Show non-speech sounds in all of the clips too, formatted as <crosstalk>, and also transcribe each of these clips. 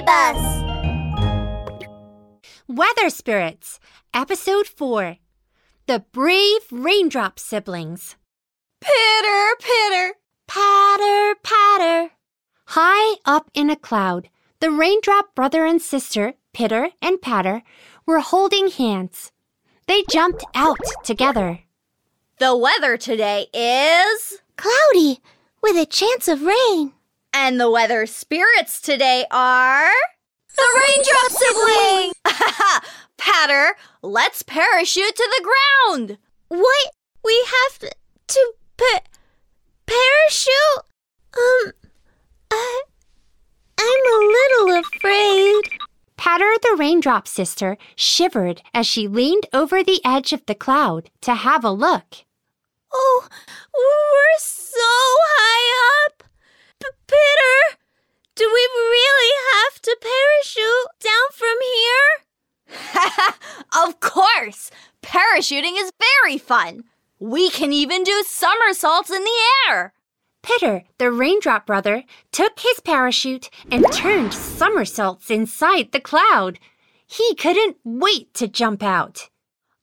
Story Bus. Weather Spirits, Episode 4 The Brave Raindrop Siblings. Pitter, pitter. Patter, patter. High up in a cloud, the raindrop brother and sister, Pitter and Patter, were holding hands. They jumped out together. The weather today is. Cloudy, with a chance of rain. And the weather spirits today are. The raindrop sibling! <laughs> Patter, let's parachute to the ground. What? We have to, to pa- parachute? Um, I, I'm a little afraid. Patter the raindrop sister shivered as she leaned over the edge of the cloud to have a look. Oh, we're so high up. P- Pitter, do we really have to parachute down from here? of course! Parachuting is very fun. We can even do somersaults in the air. Pitter, the raindrop brother, took his parachute and turned somersaults inside the cloud. He couldn't wait to jump out.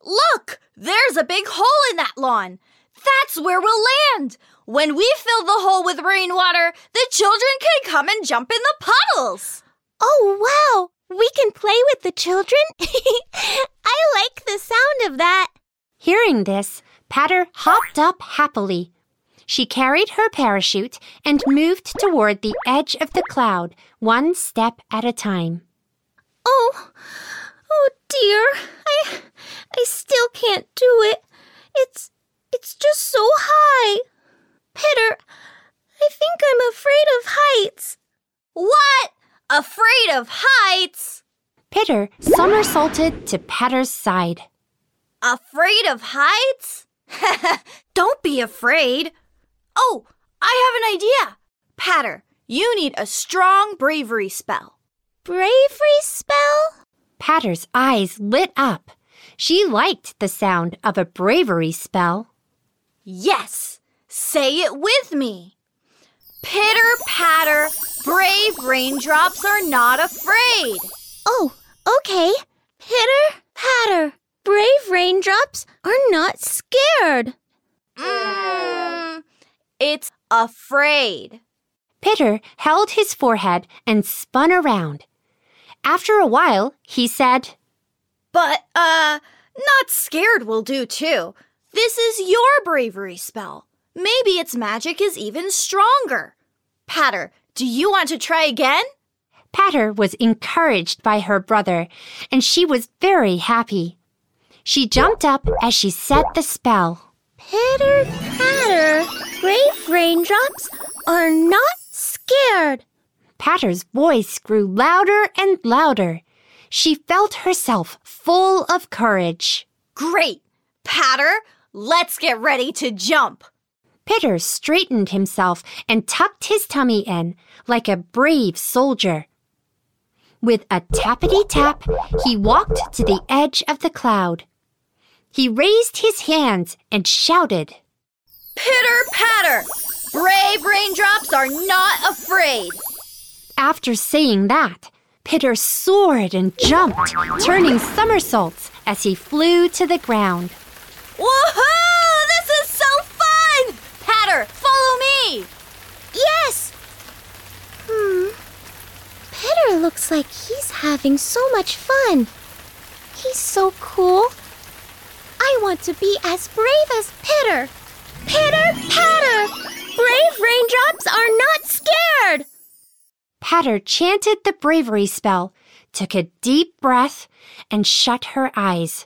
Look, there's a big hole in that lawn. That's where we'll land. When we fill the hole with rainwater, the children can come and jump in the puddles. Oh, wow. We can play with the children? <laughs> I like the sound of that. Hearing this, Patter hopped up happily. She carried her parachute and moved toward the edge of the cloud, one step at a time. Oh, oh dear. I I still can't do it. It's it's just so high. Pitter, I think I'm afraid of heights. What? Afraid of heights? Pitter somersaulted to Patter's side. Afraid of heights? <laughs> Don't be afraid. Oh, I have an idea. Patter, you need a strong bravery spell. Bravery spell? Patter's eyes lit up. She liked the sound of a bravery spell. Yes, say it with me. Pitter patter, brave raindrops are not afraid. Oh, okay. Pitter, patter. Brave raindrops are not scared. Mm, it's afraid. Pitter held his forehead and spun around. After a while, he said, But, uh, not scared will do too. This is your bravery spell. Maybe its magic is even stronger. Patter, do you want to try again? Patter was encouraged by her brother, and she was very happy. She jumped up as she said the spell. Pitter patter. Brave raindrops are not scared. Patter's voice grew louder and louder. She felt herself full of courage. Great! Patter, let's get ready to jump. Pitter straightened himself and tucked his tummy in like a brave soldier. With a tappity tap, he walked to the edge of the cloud. He raised his hands and shouted, Pitter patter! Brave raindrops are not afraid. After saying that, Pitter soared and jumped, turning somersaults as he flew to the ground. Woohoo! This is so fun! Patter, follow me! Yes! Hmm. Looks like he's having so much fun. He's so cool. I want to be as brave as Pitter. Pitter patter! Brave raindrops are not scared! Patter chanted the bravery spell, took a deep breath, and shut her eyes.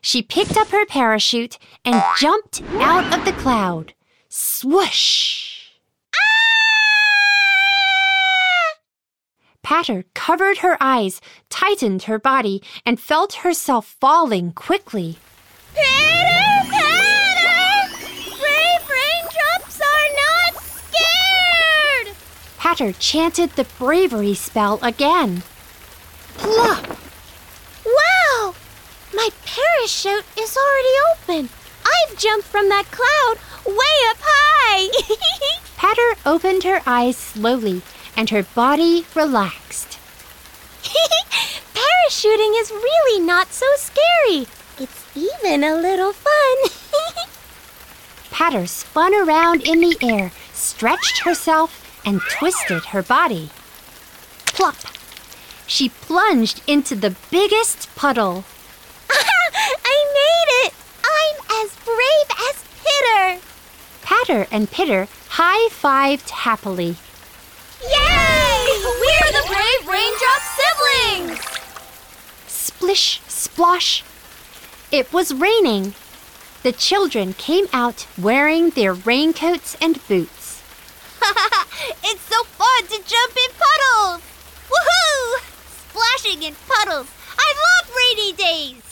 She picked up her parachute and jumped out of the cloud. Swoosh! Patter covered her eyes, tightened her body, and felt herself falling quickly. Pitter patter! Brave raindrops are not scared! Patter chanted the bravery spell again. Plop! Wow! My parachute is already open. I've jumped from that cloud way up high. <laughs> Patter opened her eyes slowly and her body relaxed. <laughs> parachuting is really not so scary. It's even a little fun. <laughs> Patter spun around in the air, stretched herself, and twisted her body. Plop! She plunged into the biggest puddle. <laughs> I made it! I'm as brave as Pitter! Patter and Pitter high fived happily. Splish, splosh. It was raining. The children came out wearing their raincoats and boots. <laughs> it's so fun to jump in puddles! Woohoo! Splashing in puddles. I love rainy days!